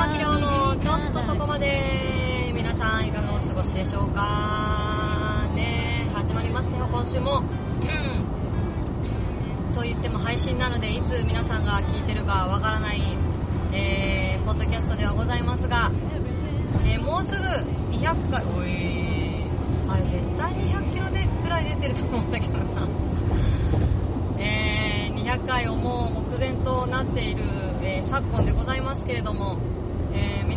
荒牧亮のちょっとそこまで皆さんいかがお過ごしでしょうか。ね始まりましたよ今週も。と言っても配信なのでいつ皆さんが聞いてるかわからない、えー、ポッドキャストではございますが、えー、もうすぐ200回おいあれ絶対200キロでぐらい出てると思うんだけどな。えー、200回をもう目前となっている、えー、昨今でございますけれども、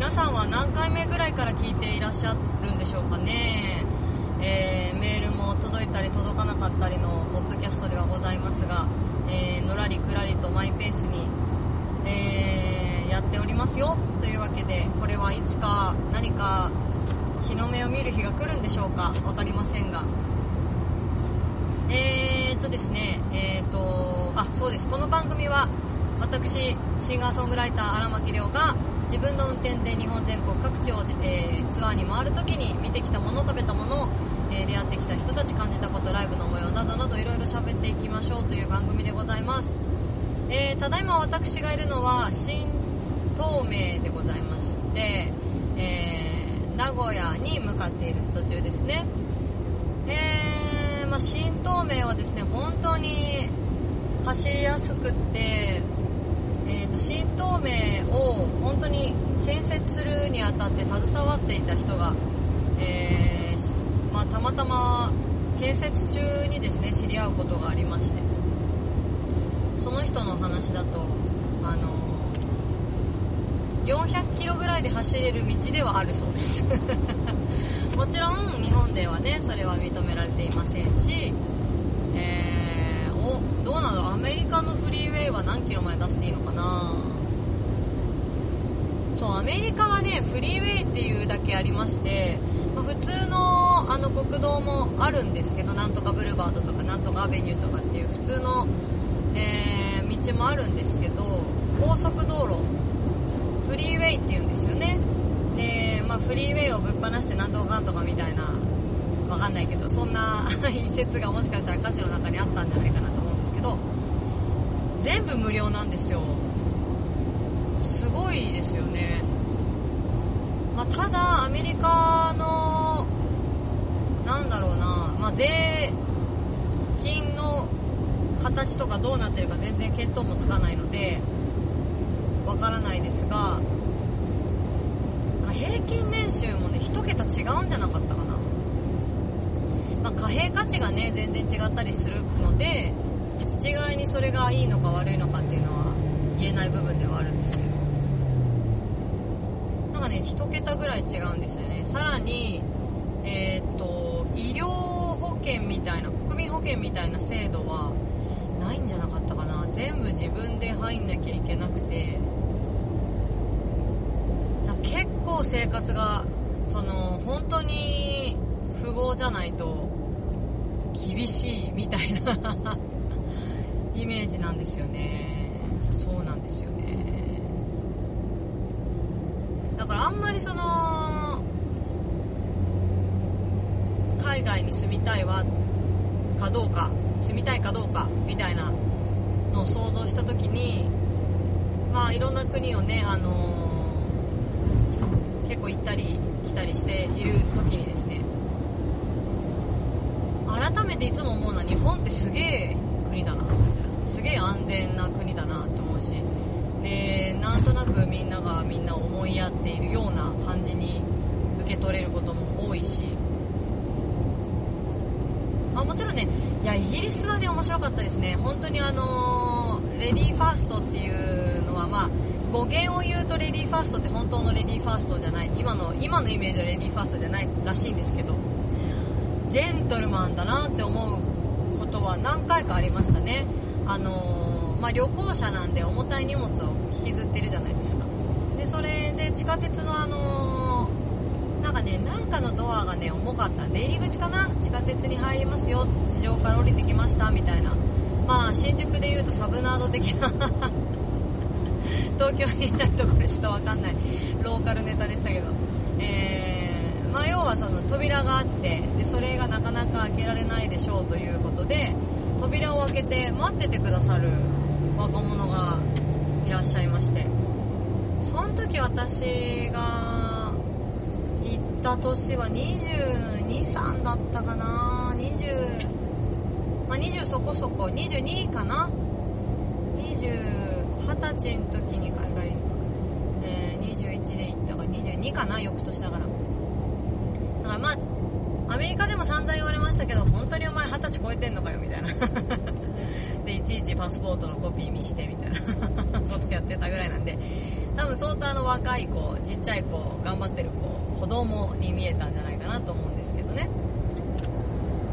皆さんは何回目ぐらいから聞いていらっしゃるんでしょうかね、えー、メールも届いたり届かなかったりのポッドキャストではございますが、えのらりくらりとマイペースに、えやっておりますよというわけでこれはいつか何か日の目を見る日が来るんでしょうか？分かりませんが。えーとですね、えーと、あ、そうです。この番組は、私、シンガーソングライター荒牧亮が、自分の運転で日本全国各地を、えー、ツアーに回るときに見てきたもの、食べたもの、えー、出会ってきた人たち、感じたこと、ライブの模様などなどいろいろ喋っていきましょうという番組でございます。えー、ただいま私がいるのは、新東名でございまして、えー、名古屋に向かっている途中ですね。えーまあ、新東名はですね、本当に走りやすくって、えーと、新東名を本当に建設するにあたって携わっていた人が、えー、まあ、たまたま建設中にですね、知り合うことがありまして、その人の話だと、あの400キロぐらいで走れる道ではあるそうです。もちろん日本ではねそれは認められていませんし、えー、なのアメリカのフリーウェイは何キロまで出していいのかな？そうアメリカはねフリーウェイっていうだけありまして、まあ、普通のあの国道もあるんですけどなんとかブルバードとかなんとかアベニューとかっていう普通の、えー、道もあるんですけど高速道路フリーウェイって言うんですよね。で、まあ、フリーウェイをぶっ放してなんとかかんとかみたいなわかんないけどそんな 一節がもしかしたら歌詞の中にあったんじゃないかなと全部無料なんですよ。すごいですよね、まあ、ただアメリカのなんだろうな、まあ、税金の形とかどうなってるか全然見当もつかないのでわからないですが平均年収もね1桁違うんじゃなかったかな、まあ、貨幣価値がね全然違ったりするので一概にそれがいいのか悪いのかっていうのは言えない部分ではあるんですけど。なんかね1桁ぐらい違うんですよね。さらにえー、っと医療保険みたいな国民保険みたいな制度はないんじゃなかったかな。全部自分で入んなきゃいけなくて。結構生活がその本当に富豪じゃないと厳しいみたいな。イメージなんですよね。そうなんですよね。だからあんまりその海外に住みたいわかどうか住みたいかどうかみたいなのを想像した時にまあいろんな国をねあの結構行ったり来たりしている時にですね改めていつも思うのは日本ってすげえ国だなみたいな。すげえ安全な国だなって思うし。でなんとなくみんながみんな思い合っているような感じに受け取れることも多いし。あもちろんねいやイギリスはね面白かったですね。本当にあのレディーファーストっていうのはまあ語源を言うとレディーファーストって本当のレディーファーストじゃない。今の今のイメージはレディーファーストじゃないらしいんですけど。ジェントルマンだなって思うことは何回かありましたね。あのー、まあ、旅行者なんで重たい荷物を引きずってるじゃないですか。でそれで地下鉄のあのー、なんかねなんかのドアがね重かった。出入り口かな？地下鉄に入りますよ。地上から降りてきました。みたいな。まあ新宿でいうとサブナード的な。東京にいないところちょっとわかんない。ローカルネタでしたけど、えー、まあ、要はその扉があってでそれがなかなか開けられないでしょうということで扉を開けて待っててくださる若者がいらっしゃいまして。その時私が行った年は223だったかな？20、まあ、20そこそこ22かな？20 20歳の時に海外、えー、21で行ったから22かな？翌年だから。だからまあアメリカでも散々言われましたけど本当にお前二十歳超えてんのかよみたいな。でいちいちパスポートのコピー見してみたいな ことやってたぐらいなんで。多分相当あの若い子ちっちゃい子頑張ってる子子供に見えたんじゃないかなと思うんですけどね。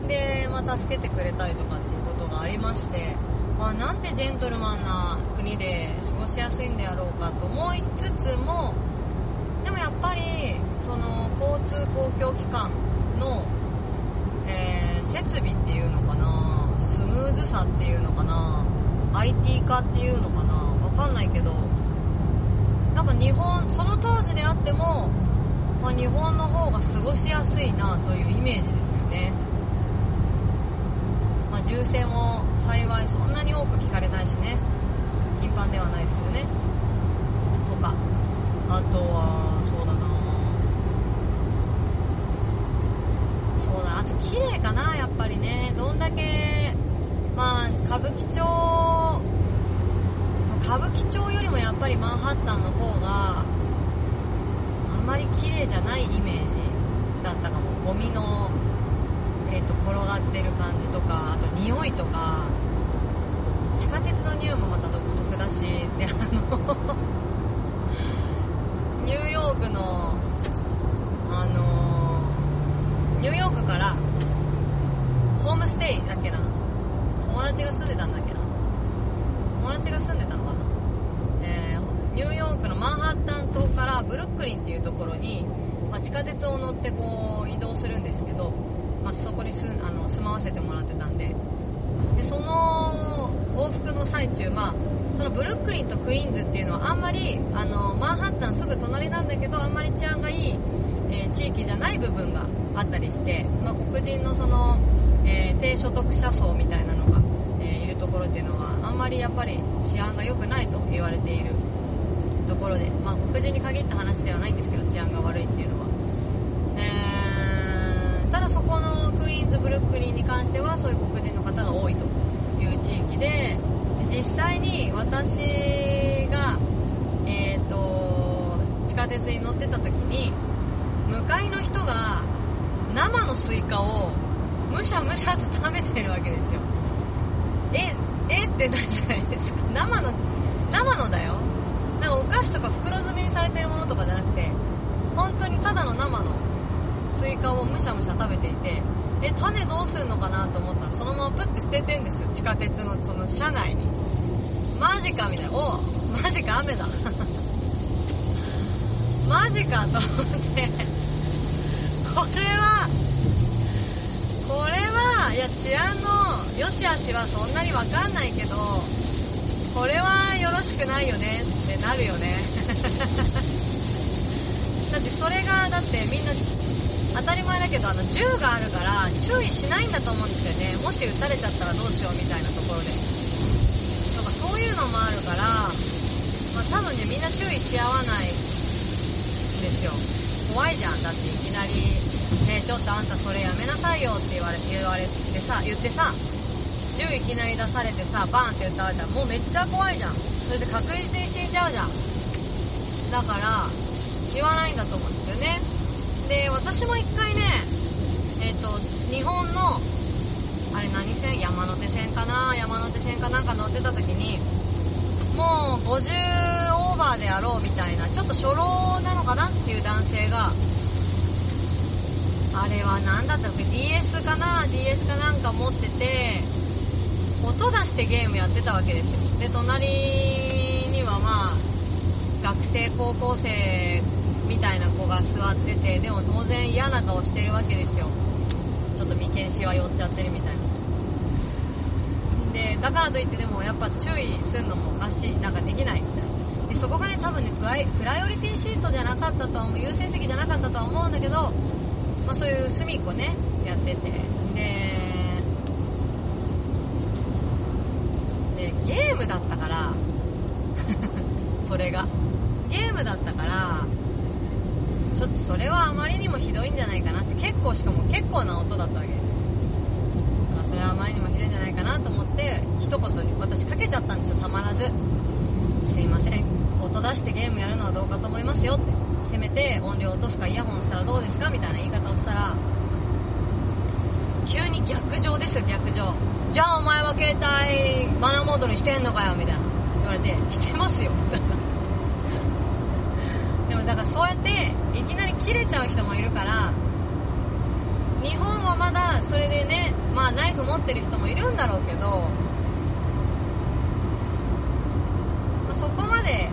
で、まあ、助けてくれたりとかっていうことがありましてまあ、なんてジェントルマンな国で過ごしやすいんであろうかと思いつつもでもやっぱりその交通公共機関の、えー、設備っていうのかなスムーズさっていうのかな IT 化っていうのかなわかんないけどなんか日本その当時であっても、まあ、日本の方が過ごしやすいなというイメージですよね。まあ、銃声も幸いそんなに多く聞かれないしね。頻繁ではないですよね。とかあとはそうだなそうだあと綺麗かなやっぱりね。どんだけまあ歌舞伎町歌舞伎町よりもやっぱりマンハッタンの方があまり綺麗じゃないイメージだったかも。ゴミのえーと、転がってる感じとかあと匂いとか地下鉄の匂いもまた独特だしであのニューヨークのあのニューヨークからホームステイだっけな？友達が住んでたんだっけな？友達が住んでたのかな、えー、ニューヨークのマンハッタン島からブルックリンっていうところに、まあ、地下鉄を乗ってこう移動するんですけどまあ、そこにすあの住まわせてもらってたんで。でその往復の最中、まあ、そのブルックリンとクイーンズっていうのはあんまりあのマンハッタンすぐ隣なんだけどあんまり治安がいい、えー、地域じゃない部分があったりして、まあ、黒人のその、えー、低所得者層みたいなのが、えー、いるところっていうのはあんまりやっぱり治安が良くないと言われているところで、まあ、黒人に限った話ではないんですけど治安が悪いっていうのは。えーただそこのクイーンズブルックリンに関してはそういう黒人の方が多いという地域で実際に私が、えーと、地下鉄に乗ってた時に向かいの人が生のスイカをむしゃむしゃと食べてるわけですよ。ええってなるじゃないですか。生の生のだよ。なんかお菓子とか袋詰めにされてるものとかじゃなくて本当にただの生のスイカをむしゃむしゃ食べていてえ種どうするのかなと思ったらそのままプッて捨ててんですよ。地下鉄のその車内に。マジかみたいな。おマジか雨だ。マジかと思って。これはこれはいや治安の良し悪しはそんなにわかんないけどこれはよろしくないよねってなるよね。だってそれがだってみんな当たり前だけどあの銃があるから注意しないんだと思うんですよね。もし撃たれちゃったらどうしようみたいなところで。とかそういうのもあるから、まあ、多分ねみんな注意し合わないんですよ。怖いじゃん。だっていきなりねちょっとあんたそれやめなさいよって言われて言われてさ言ってさ銃いきなり出されてさバーンって撃たれたらもうめっちゃ怖いじゃん。それで確実に死んじゃうじゃん。だから言わないんだと思うんですよね。で私も一回ねえっ、ー、と日本のあれ何線？山手線かな？山手線かなんか乗ってた時にもう50バーであろうみたいなちょっと初老なのかなっていう男性があれは何だったっけ DS かな DS かなんか持ってて音出してゲームやってたわけですよ。で隣にはまあ学生高校生みたいな子が座っててでも当然嫌な顔してるわけですよ。ちょっと眉間しわ寄っちゃってるみたいな。でだからといってでもやっぱ注意するのもおかしい。なんかできない。そこがね多分ねプライプライオリティシートじゃなかったとは思う優先席じゃなかったとは思うんだけど、まあ、そういう隅っこねやってて。ででゲームだったから それが。ゲームだったからちょっとそれはあまりにもひどいんじゃないかなって結構しかも結構な音だったわけですよ。だからそれはあまりにもひどいんじゃないかなと思って一言に私かけちゃったんですよたまらず。すいません。音出してゲームやるのはどうかと思いますよ。ってせめて音量落とすかイヤホンしたらどうですかみたいな言い方をしたら急に逆上ですよ逆上。じゃあお前は携帯マナーモードにしてんのかよみたいな。言われてしてますよみたいな。でもだからそうやっていきなり切れちゃう人もいるから日本はまだそれでねまあナイフ持ってる人もいるんだろうけど、まあ、そこまで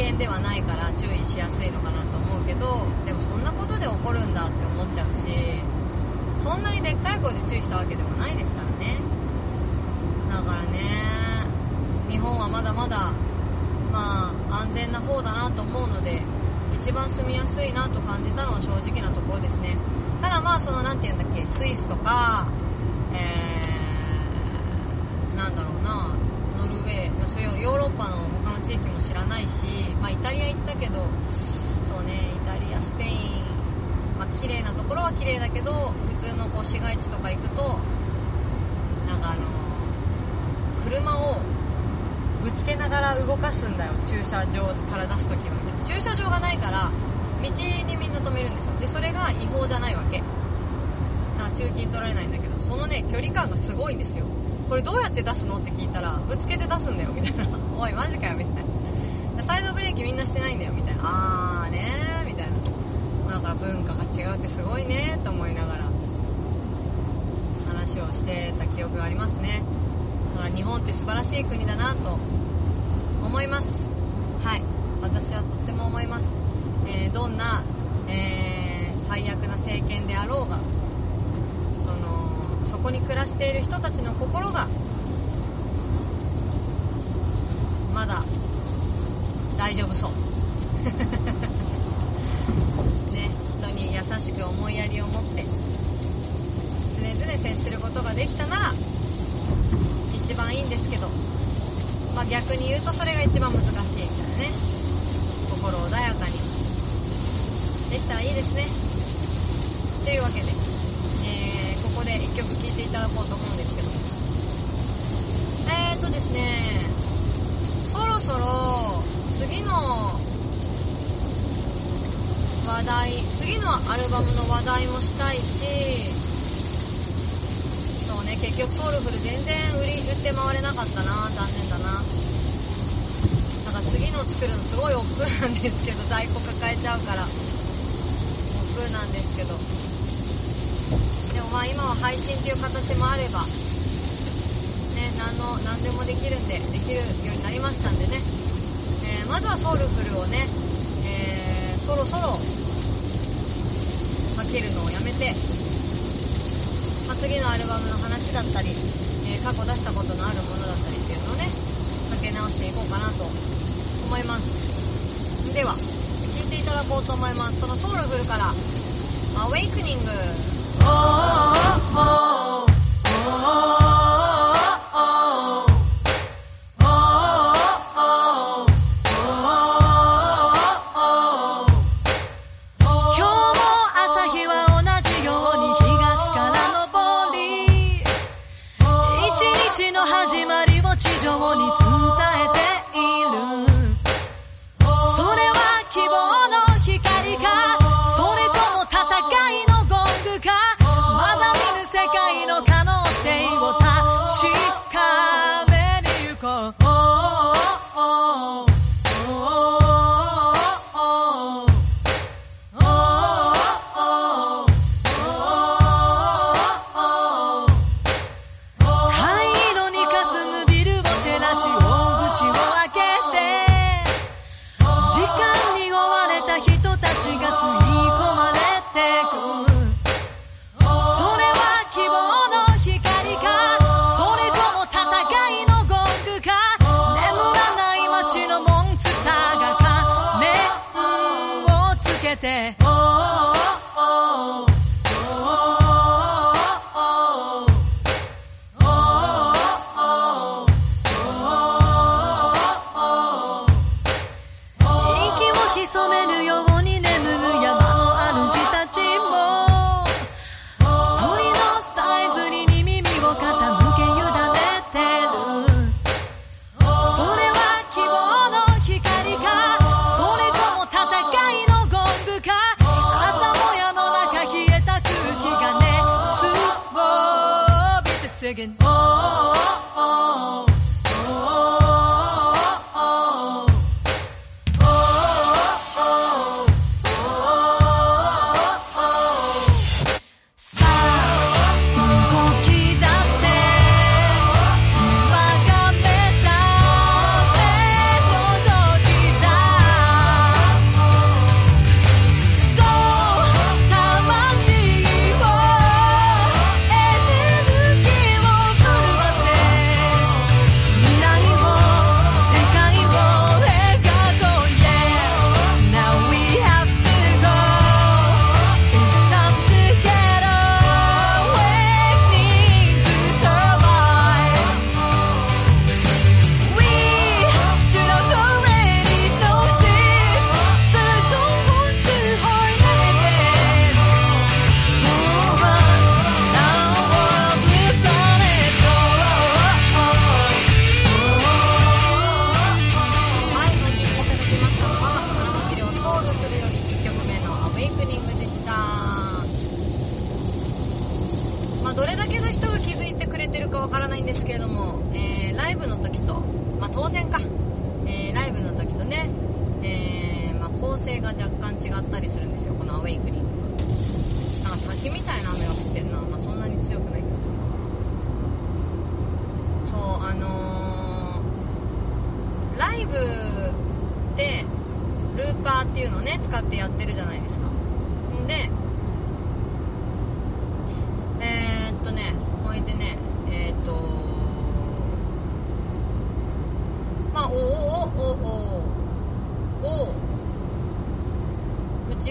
険ではないから注意しやすいのかなと思うけどでもそんなことで起こるんだって思っちゃうしそんなにでっかい声で注意したわけでもないですからね。だからね日本はまだまだまあ安全な方だなと思うので一番住みやすいなと感じたのは正直なところですね。ただまあその何て言うんだっけスイスとかえー、なんだろうなノルウェーそういうヨーロッパの地域も知らないしまあイタリア行ったけどそうねイタリアスペインまあ綺麗なところは綺麗だけど普通のこう市街地とか行くとなんかあの車をぶつけながら動かすんだよ駐車場から出す時は駐車場がないから道にみんな止めるんですよ。でそれが違法じゃないわけ。だから中金取られないんだけどそのね距離感がすごいんですよ。これどうやって出すの？って聞いたらぶつけて出すんだよみたいなおいマジかよみたいなサイドブレーキみんなしてないんだよみたいなあーねーみたいなだから文化が違うってすごいねと思いながら。話をしてた記憶がありますね。だから日本って素晴らしい国だなと思います。はい。私はとっても思います、えーどんな、えー最悪な政権であろうがそのそこに暮らしている人たちの心がまだ大丈夫そう。ね人に優しく思いやりを持って常々接することができたなら一番いいんですけど、まあ、逆に言うとそれが一番難しいみたいなね。心穏やかにできたらいいですね。というわけで、えーここで1曲聴いていただこうと思うんですけど。えーとですねそろそろ次の話題次のアルバムの話題もしたいしそうね結局ソウルフル全然売り売って回れなかったな残念だな。なんか次の作るのすごい億劫なんですけど在庫抱えちゃうから。億劫なんですけど。まあ今は配信っていう形もあればね何の何でもできるんでできるようになりましたんでね、えーまずはソウルフルをね、えーそろそろかけるのをやめてまあ次のアルバムの話だったり、えー過去出したことのあるものだったりっていうのをねかけ直していこうかなと思います。では聴いていただこうと思います。そのソウルフルから「アウェイクニング」今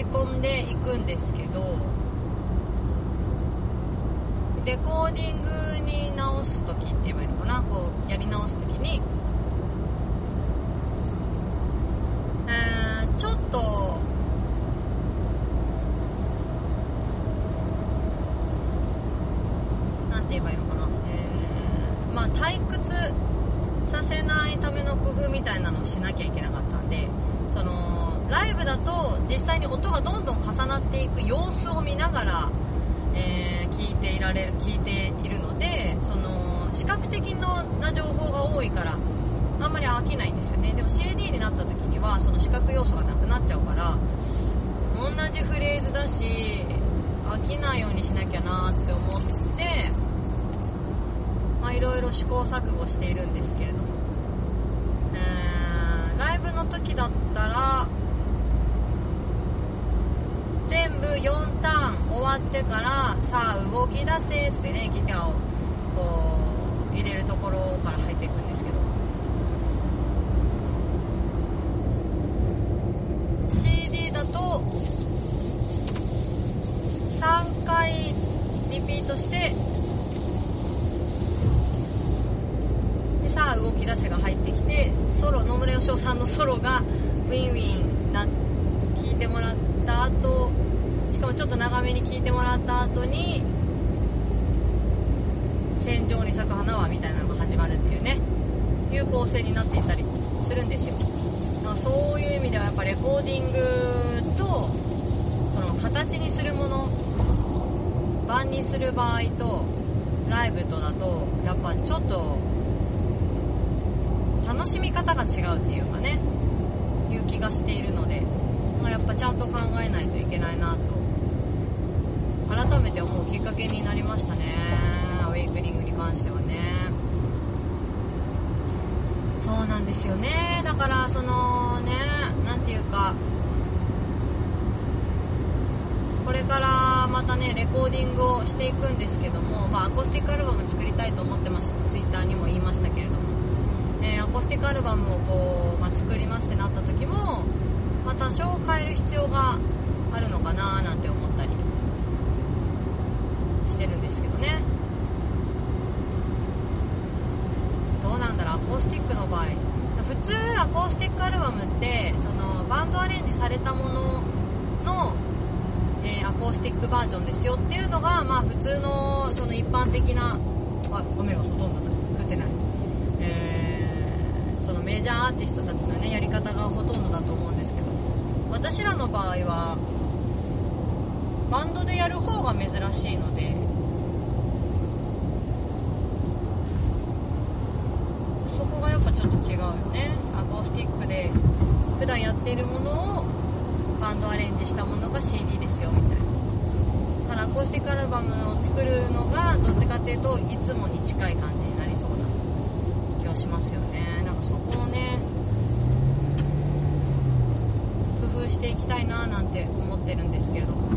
ち込んでいくんですけどレコーディングに直す時って言えばいいのかな？こうやり直す時にえーちょっとなんて言えばいいのかなえーまあ退屈させないための工夫みたいなのをしなきゃいけなかったんでそのライブだと実際に音がどんどん重なっていく様子を見ながら、えー聞いていられる聞いているのでその視覚的な情報が多いからあんまり飽きないんですよね。でも CD になった時にはその視覚要素がなくなっちゃうから同じフレーズだし飽きないようにしなきゃなって思ってまあいろいろ試行錯誤しているんですけれども、えーライブの時だったら全部4ターン終わってからさあ動き出せっつってねギターをこう入れるところから入っていくんですけど。CD だと3回リピートしてでさあ動き出せが入ってきてソロ野村義雄さんのソロがウィンウィンな聞いてもらった後しかもちょっと長めに聞いてもらった後に戦場に咲く花はみたいなのが始まるっていうね。いう構成になっていたりするんですよ。だからそういう意味ではやっぱレコーディングとその形にするもの版にする場合とライブとだとやっぱちょっと楽しみ方が違うっていうかねいう気がしているので、まあ、やっぱちゃんと考えないといけないなと改めて思うきっかけになりましたね。アウェイクニングに関してはね。そうなんですよね。だからそのねなんていうかこれからまたねレコーディングをしていくんですけども、まあ、アコースティックアルバム作りたいと思ってます。ツイッターにも言いましたけれども、えーアコースティックアルバムをこう、まあ、作りますってなった時も、まあ、多少変える必要があるのかななんて思ったりしてるんですけどねどうなんだろうアコースティックの場合。普通アコースティックアルバムってそのバンドアレンジされたものの、えーアコースティックバージョンですよっていうのが、まあ、普通のその一般的なあ雨がほとんど降ってない、えーそのメジャーアーティストたちの、ね、やり方がほとんどだと思うんですけど私らの場合はバンドでやる方が珍しいので違うよね。アコースティックで普段やっているものをバンドアレンジしたものが CD ですよみたいな。だからアコースティックアルバムを作るのがどっちかっていうといつもに近い感じになりそうな気はしますよね。なんかそこをね工夫していきたいななんて思ってるんですけれど。も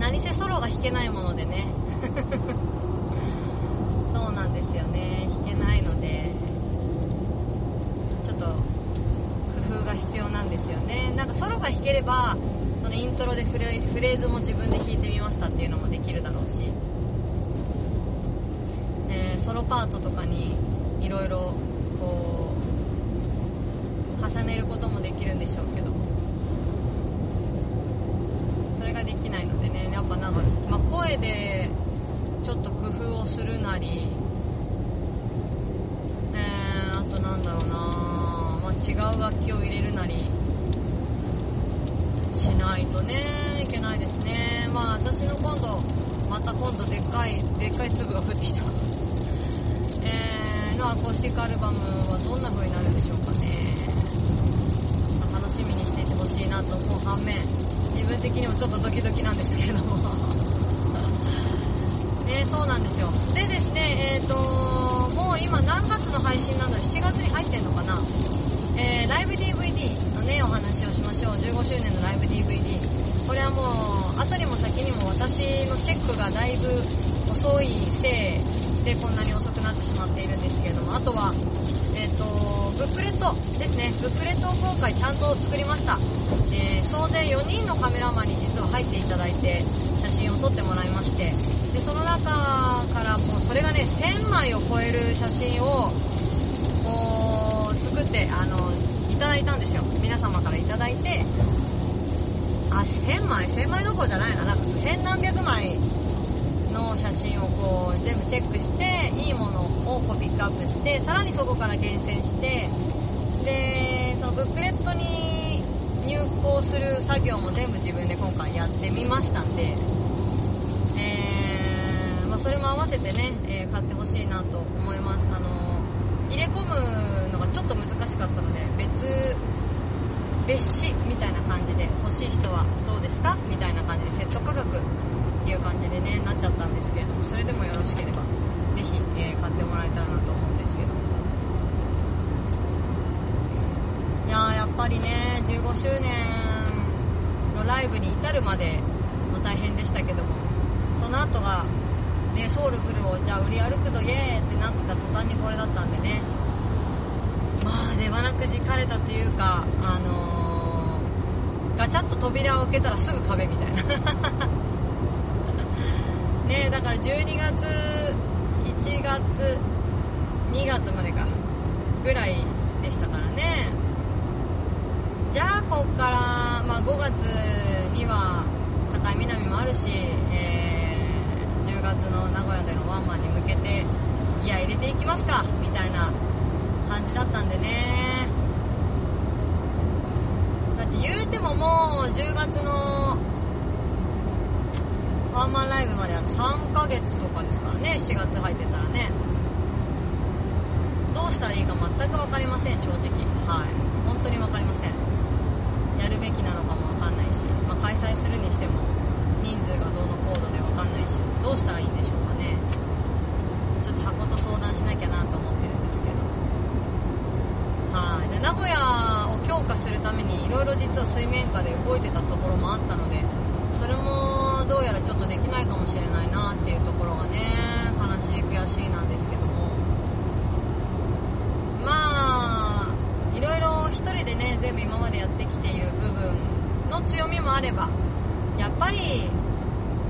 何せソロが弾けないものでね。そうなんですよね。弾けないのでちょっと工夫が必要なんですよねなんかソロが弾ければそのイントロでフレフレーズも自分で弾いてみましたっていうのもできるだろうし、えーソロパートとかにいろいろこう重ねることもできるんでしょうけど。それができないのでねやっぱなんか、まあ、声でちょっと工夫をするなりえー、あとなんだろうな、まあ、違う楽器を入れるなり。ないとねいけないですね。まあ私の今度また今度でっかいでっかい粒が降ってきた。えー、のアコースティックアルバムはどんな風になるんでしょうかね、まあ楽しみにしていてほしいなと思う反面自分的にもちょっとドキドキなんですけれども。ね そうなんですよ。でですねえっ、ともう今何月の配信なんだろう7月に入ってんのかな？えーライブ DVD ねお話をしましょう。15周年のライブ DVD これはもう後にも先にも私のチェックがだいぶ遅いせいでこんなに遅くなってしまっているんですけれどもあとはえっ、とブックレットですね。ブックレットを今回ちゃんと作りました、えー総勢4人のカメラマンに実は入っていただいて写真を撮ってもらいまして。でその中からもうそれがね1000枚を超える写真をこう作ってあのただいたんですよ。皆様からいただいて。あ1000枚？1000枚どころじゃないな。なんか千何百枚の写真をこう全部チェックしていいものをこうピックアップしてさらにそこから厳選してでそのブックレットに入稿する作業も全部自分で今回やってみましたんで、えーまあ、それも合わせてね、えー買ってほしいなと思います。あの入れ込むがちょっと難しかったので別別紙みたいな感じで欲しい人はどうですかみたいな感じでセット価格っていう感じでねなっちゃったんですけれどもそれでもよろしければぜひ、えー買ってもらえたらなと思うんですけど。いややっぱりね15周年のライブに至るまでも大変でしたけどもその後がねソウルフルをじゃあ売り歩くぞイエーイってなってた途端にこれだったんでねまあ出花くじかれたというかあのー、ガチャッと扉を開けたらすぐ壁みたいな。ねだから12月1月2月までかぐらいでしたからね。じゃあこっから、まあ、5月には境南もあるし、えー10月の名古屋でのワンマンに向けてギア入れていきますかみたいな感じだったんでね。だって言うてももう10月のワンマンライブまであと3ヶ月とかですからね。7月入ってたらね。どうしたらいいか全く分かりません正直。はい。本当に分かりません。やるべきなのかも分かんないし、まあ、開催するにしても人数がどうのこうので分かんないし。どうしたらいいんでしょうかね。ちょっと箱と相談しなきゃなと思ってるんですけど。はい。で名古屋を強化するためにいろいろ実は水面下で動いてたところもあったのでそれもどうやらちょっとできないかもしれないなっていうところがね悲しい悔しいなんですけども。まあいろいろ一人でね全部今までやってきている部分の強みもあればやっぱり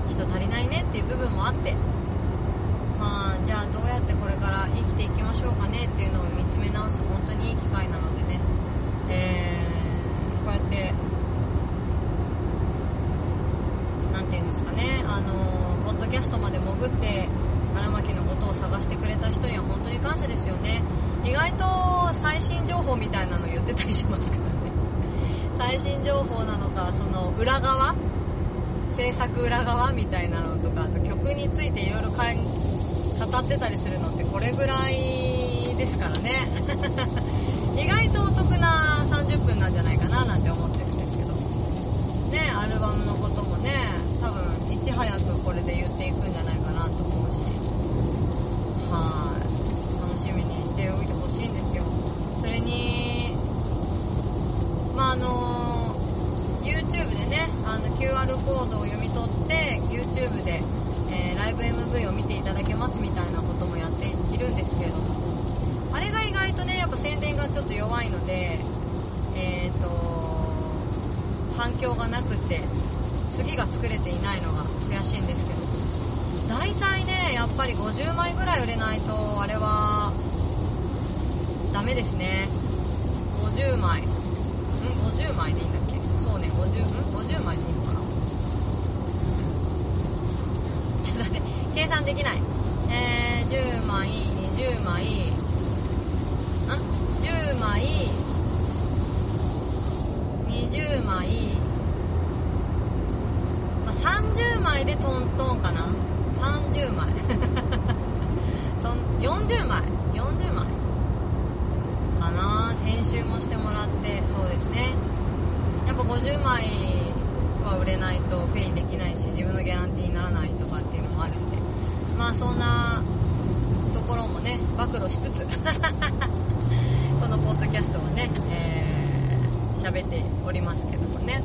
人足りないねっていう部分もあってじゃあどうやってこれから生きていきましょうかねっていうのを見つめ直す本当にいい機会なのでね。えー、こうやってなんていうんですかね。あのポッドキャストまで潜って荒牧のことを探してくれた人には本当に感謝ですよね。意外と最新情報みたいなの言ってたりしますからね。最新情報なのかその裏側？制作裏側みたいなのとかあと曲についていろいろ語ってたりするのってこれぐらいですからね。意外とお得な30分なんじゃないかななんて思ってるんですけど。ねアルバムのこともね多分いち早くこれで言っていくんじゃないかなと思うし。はい。楽しみにしておいてほしいんですよ。それにまああの YouTube でねあの QR コードを読み取って YouTube で、ライブ MV を見ていただけますみたいなこともやっているんですけれども。あれが意外とねやっぱ宣伝がちょっと弱いのでえっ、と反響がなくて次が作れていないのが悔しいんですけど。大体ねやっぱり50枚ぐらい売れないとあれはダメですね。50枚。ん？50枚でいいんだっけ？そうね50ん？50枚でいいのかなちょっと待って計算できない。えー、10枚20枚。ん10枚。20枚、まあ、30枚でトントンかな。30枚。そ40枚。40枚。かな。編集もしてもらって。そうですね。やっぱ50枚は売れないとペイできないし自分のギャランティーにならないとかっていうのもあるんで。まあそんなところもね暴露しつつ。このポッドキャストはねえー喋、っておりますけどもね。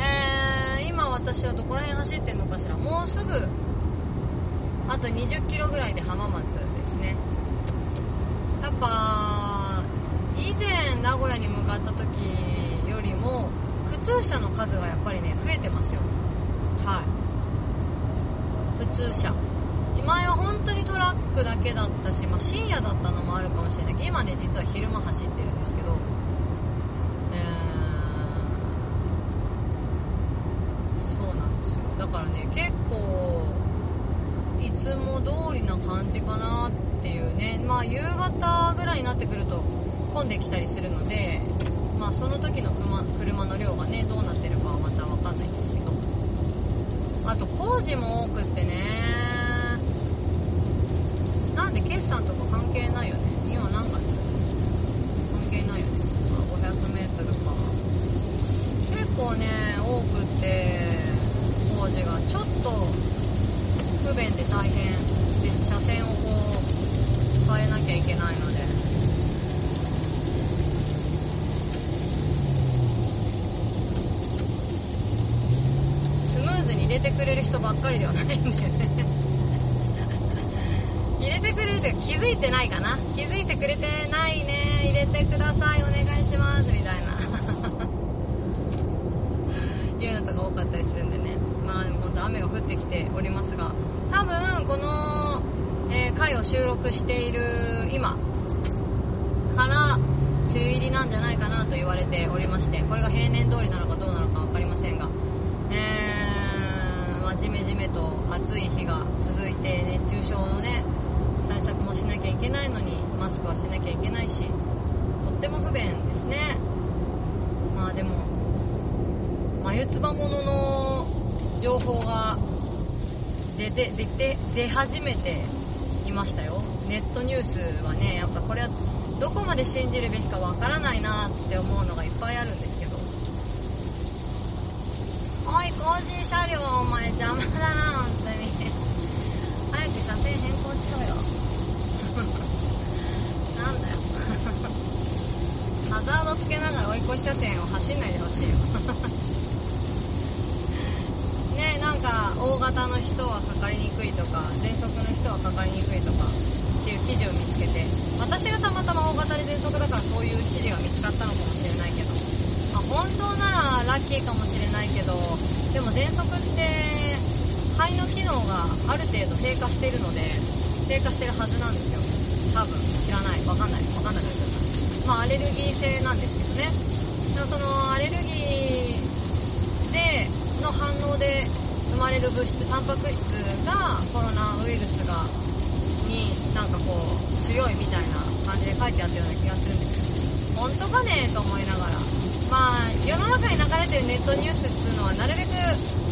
えー今私はどこら辺走ってんのかしら。もうすぐあと20キロぐらいで浜松ですね。やっぱ以前名古屋に向かった時よりも普通車の数がやっぱりね増えてますよ。はい。通車。前は本当にトラックだけだったし、まあ、深夜だったのもあるかもしれないけど今ね実は昼間走ってるんですけど。えーそうなんですよ。だからね結構いつも通りな感じかなっていうね。まあ夕方ぐらいになってくると混んできたりするのでまあその時の車の量がねどうなってるかはまた分かんないけど。あと工事も多くってね。なんで決算とか関係ないよね。今何月関係ないよね。500m か。結構ね多くって工事がちょっと不便で大変。で車線をこう変えなきゃいけないのでスムーズに入れてくれる人ばっかりではないんだよね。入れてくれるって気づいてないかな。気づいてくれてないね。入れてください。お願いします。みたいな。いうのとか多かったりするんでね。まあでも本当雨が降ってきておりますが。多分この、えー回を収録している今から梅雨入りなんじゃないかなと言われておりまして。これが平年通りなのかどう暑い日が続いて熱中症のね対策もしなきゃいけないのにマスクはしなきゃいけないしとっても不便ですね。まあでも眉唾もの情報が出て出て出始めていましたよ。ネットニュースはねやっぱこれはどこまで信じるべきかわからないなって思うのがいっぱいあるんですおい工事車両お前邪魔だな本当に。早く車線変更しろよ。なんだよ。ハザードつけながら追い越し車線を走んないでほしいよ。ねなんか大型の人はかかりにくいとか喘息の人はかかりにくいとかっていう記事を見つけて。私がたまたま大型で喘息だからそういう記事が見つかったのかもしれない、本当ならラッキーかもしれないけどでも喘息って肺の機能がある程度低下してるので低下してるはずなんですよ。多分。知らない。わかんない。わかんないですまあアレルギー性なんですけどね。そのアレルギーでの反応で生まれる物質タンパク質がコロナウイルスがになんかこう強いみたいな感じで書いてあったような気がするんですよ。本当かねと思いながら。まあ世の中に流れてるネットニュースっつうのはなるべく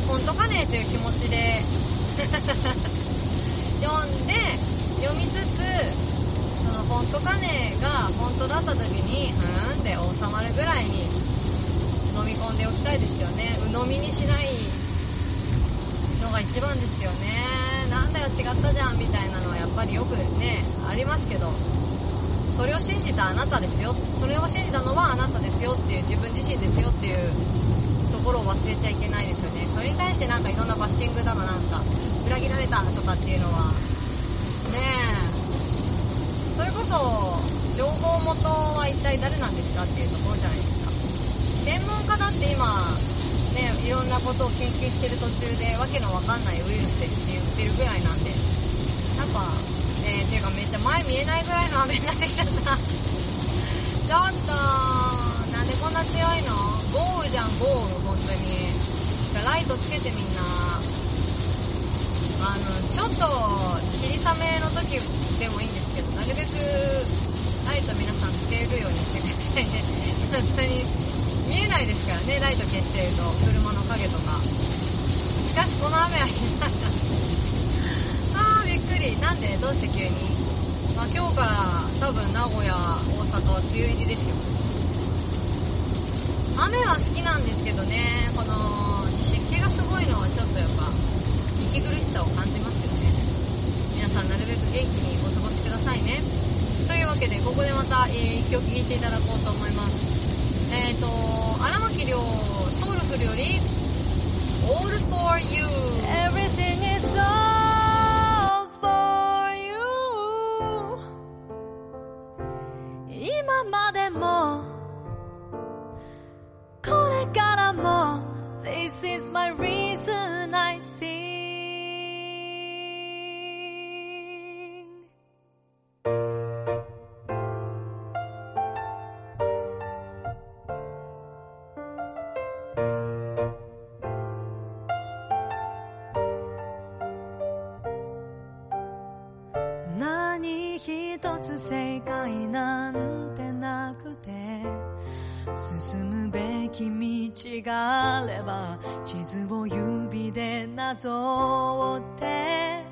本当かねという気持ちで 読んで読みつつその本当かねが本当だった時にふーんで収まるぐらいに飲み込んでおきたいですよね。鵜呑みにしないのが一番ですよね。なんだよ違ったじゃんみたいなのはやっぱりよくねありますけど。それを信じたあなたですよ。それを信じたのはあなたですよっていう自分自身ですよっていうところを忘れちゃいけないですよね。それに対してなんかいろんなバッシングだのなんか裏切られたとかっていうのは。ねえ。それこそ情報元は一体誰なんですかっていうところじゃないですか。専門家だって今ねいろんなことを研究してる途中でわけのわかんないウイルスですって言ってるぐらいなんでやっぱねてかめっちゃ前見えないぐらいの雨になってきちゃった。ちょっとなんでこんな強いの？豪雨じゃん豪雨本当に。ライトつけてみんな。あのちょっと霧雨の時でもいいんですけどなるべくライト皆さんつけるようにしてくださいね。本当に見えないですからねライト消してると。車の影とか。しかしこの雨はひどいなあーびっりなんでどうして急に？まあ今日から多分名古屋大阪は梅雨入りですよ。雨は好きなんですけどねこの湿気がすごいのはちょっとやっぱ息苦しさを感じますよね。皆さんなるべく元気にお過ごしくださいね。というわけでここでまた、えー、一曲聴いていただこうと思います。えっ、ー、と荒牧亮ソウルフルより All for You Everything is all でなぞって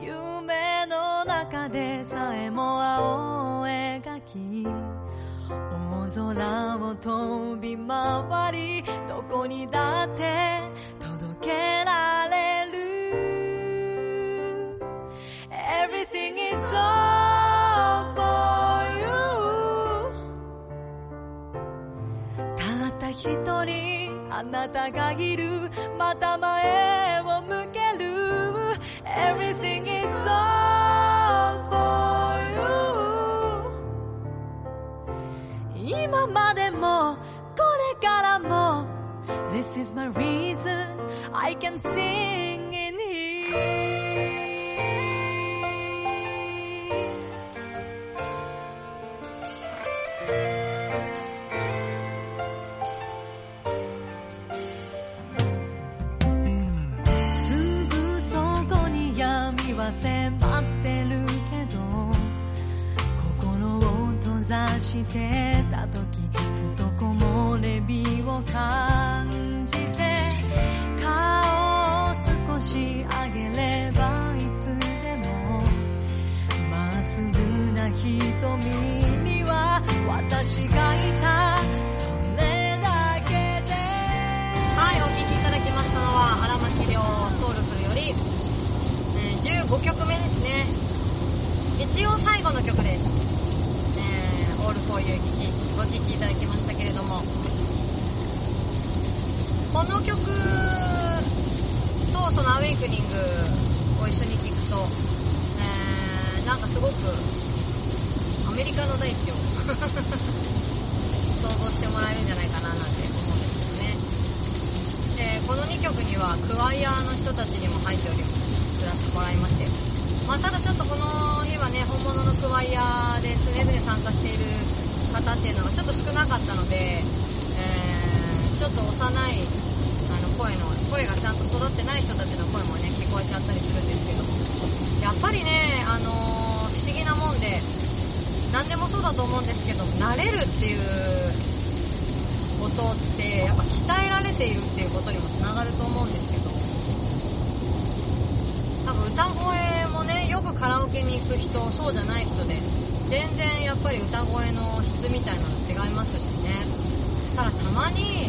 夢の中でさえも青を描き大空を飛び回りどこにだって届けられる。Everything is all for you たった一人あなたがいる。また前を向ける Everything is all for you 今までもこれからも This is my reason I can sing in here ざしてた時ふと木漏れ日を感じて顔を少し上げればい。つでもまっすぐな瞳には私がい。たそれだけではい、お聴きい。ただきましたのは、荒牧亮ソウルフルより、え15曲目ですね。一応最後の曲です。ー、All for You 聴き、ご聴きいただきましたけれども、この曲とそのアウェイクニングを一緒に聴くと、えー、なんかすごくアメリカの大地を 想像してもらえるんじゃないかななんて思うんですけどね。でこの2曲にはクワイアーの人たちにも入っておりくださってもらいまして、まあ、ただちょっとこの日はね本物のクワイアーで常々参加している方っていうのがちょっと少なかったので、えーちょっと幼いあの声の声がちゃんと育ってない人たちの声もね聞こえちゃったりするんですけど。やっぱりね、あのー不思議なもんで何でもそうだと思うんですけど慣れるっていうことってやっぱ鍛えられているっていうことにもつながると思うんですけど。多分歌声もねよくカラオケに行く人そうじゃない人で全然やっぱり歌声の質みたいなの違いますしね。ただたまに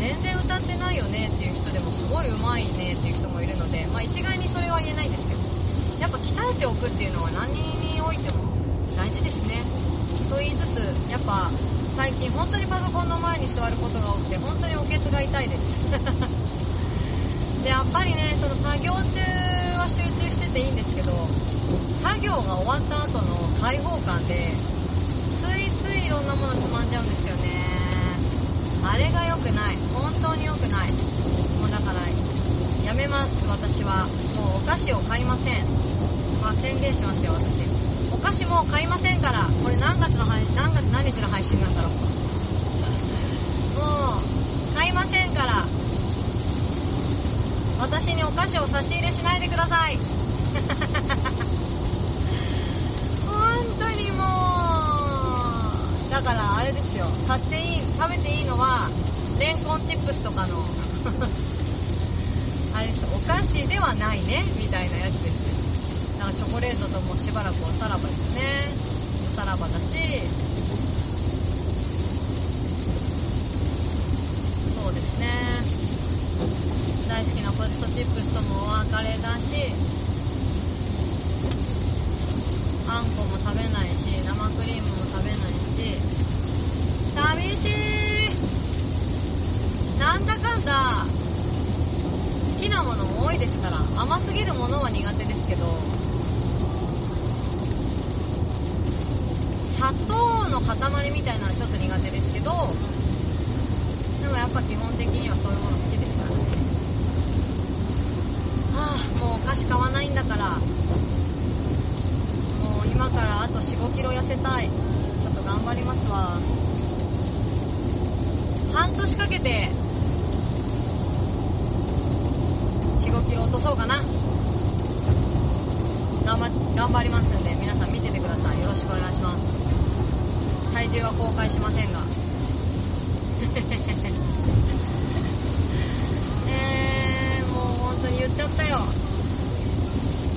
全然歌ってないよねっていう人でもすごい上手いねっていう人もいるので、まあ、一概にそれは言えないんですけどやっぱ鍛えておくっていうのは何においても大事ですね。と言いつつやっぱ最近本当にパソコンの前に座ることが多くて本当におけつが痛いです。でやっぱりねその作業中は集中してていいんですけど作業が終わった後の開放感でろんなものつまんじゃうんですよね。あれが良くない。本当に良くない。もうだからやめます。私は。もうお菓子を買いません。まあ宣言しますよ私。お菓子もう買いませんから。これ何月の配何月何日の配信なんだろう。もう買いませんから。私にお菓子を差し入れしないでください 本当にもうだからあれですよ。買っていい食べていいのはレンコンチップスとかの あれですお菓子ではないねみたいなやつです。よだからチョコレートともしばらくおさらばですね。おさらばだし。そうですね。大好きなポテトチップスともお別れだし。あんこも食べないし生クリームも食べないし寂しい。なんだかんだ好きなものも多いですから甘すぎるものは苦手ですけど砂糖の塊みたいなのはちょっと苦手ですけどでもやっぱ基本的にはそういうもの好きですから。ねはあもうお菓子買わないんだから。もう今からあと4 5キロ痩せたい。ちょっと頑張りますわ。半年かけて4 5キロ落とそうかな。頑張頑張りますんで皆さん見ててください。よろしくお願いします。体重は公開しませんが。えー、もう本当に言っちゃったよ。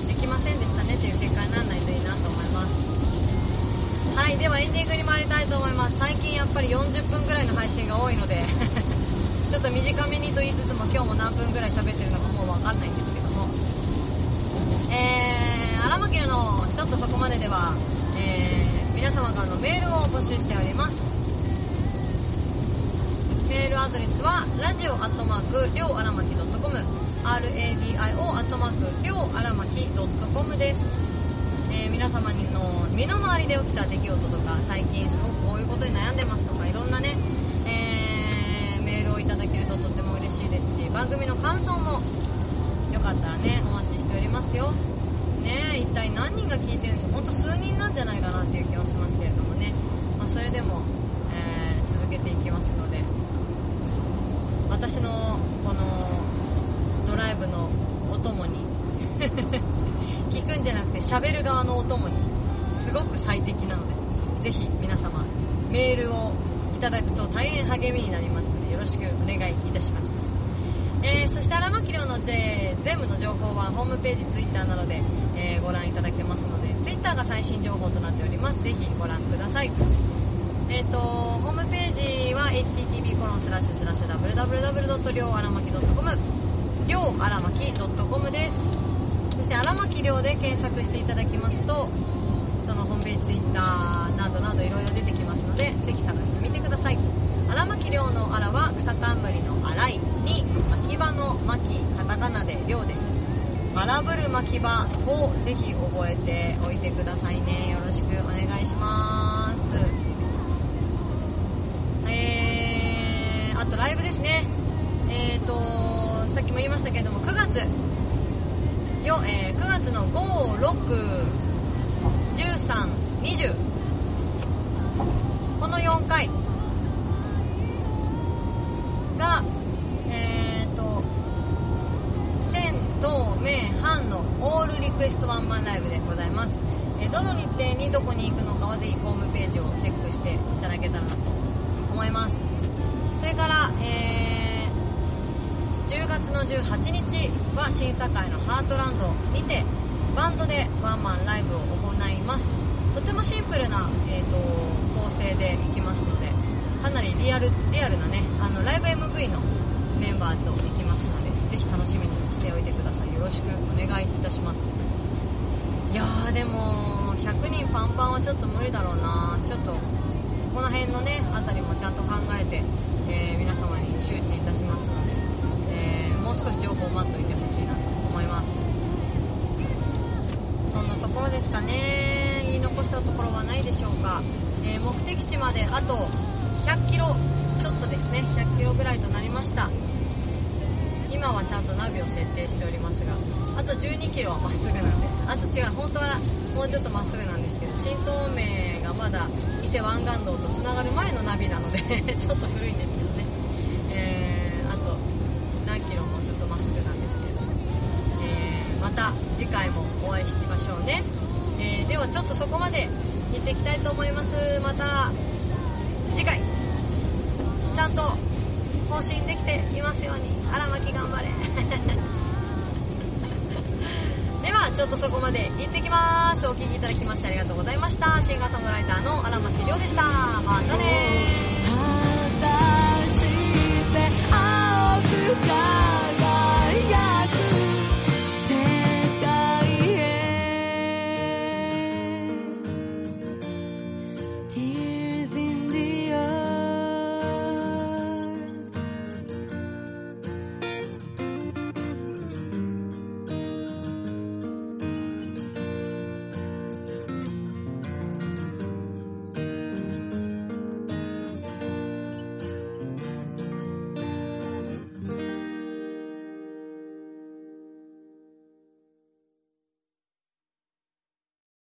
できませんでしたねっていう結果はいではエンディングに参りたいと思います。最近やっぱり40分ぐらいの配信が多いので ちょっと短めにと言いつつも今日も何分ぐらい喋ってるのかもうわかんないんですけども。えー、荒牧のちょっとそこまででは、えー、皆様からのメールを募集しております。メールアドレスはラジオアットマークりょうあらまき .com radio アットマークりょうあらまき .com です、えー皆様に身の回りで起きた出来事とか最近すごくこういうことに悩んでますとかいろんなね、えーメールをいただけるととても嬉しいですし番組の感想もよかったらねお待ちしておりますよ。ね一体何人が聞いてるんでしょう本当数人なんじゃないかなっていう気はしますけれどもね、まあ、それでも、えー続けていきますので。私のこのドライブのお供に 聞くんじゃなくて喋る側のお供にすごく最適なのでぜひ皆様メールをいただくと大変励みになりますのでよろしくお願いいたしますえーそして荒牧亮のぜ全部の情報はホームページ、ツイッターなどで、えーご覧いただけますので、ツイッターが最新情報となっております。ぜひご覧ください。えっ、と、ホームページは http コロンスラッシュスラッシュ www. りょうあらまき .com りょうあらまき .com です。そして荒牧亮で検索していただきますと、ページ、ツイッターなどなどいろいろ出てきますので、ぜひ探してみてください。荒牧亮の荒は草冠の荒いに牧場の牧カタカナで亮です。荒ぶる牧場をぜひ覚えておいてくださいね。よろしくお願いします。えー、あとライブですね。えーとさっきも言いましたけれども9月よ、えー9月の1320この4回が、えー、と、千東名阪のオールリクエストワンマンライブでございます。えどの日程にどこに行くのかはぜひホームページをチェックしていただけたらなと思います。それから、えー、10月の18日は審査会のハートランドにてバンドでワンマンライブを行います。とてもシンプルな、えー、と構成でいきますのでかなりリアルリアルなねあのライブ MV のメンバーと行きますのでぜひ楽しみにしておいてください。よろしくお願いいたします。いやーでも100人パンパンはちょっと無理だろうな。ちょっとそこら辺のねあたりもちゃんと考えて、えー皆様に周知いたしますので、えーもう少し情報を待っておいてほしいなと思いますそんなところですかね。言い残したところはないでしょうか、えー目的地まであと100キロちょっとですね。100キロぐらいとなりました。今はちゃんとナビを設定しておりますが。あと12キロはまっすぐなんで。あと違う本当はもうちょっとまっすぐなんですけど新東名がまだ伊勢湾岸道とつながる前のナビなので ちょっと古いんですけどね、えー、あと何キロもずっとまっすぐなんですけれども、えーまた次回もお会いしましょうね、えーではちょっとそこまで行っていきたいと思います。また次回。ちゃんと更新できていますように。荒牧頑張れ。ではちょっとそこまで行ってきます。お聴きいただきましてありがとうございました。シンガーソングライターの荒牧亮でした。またねー。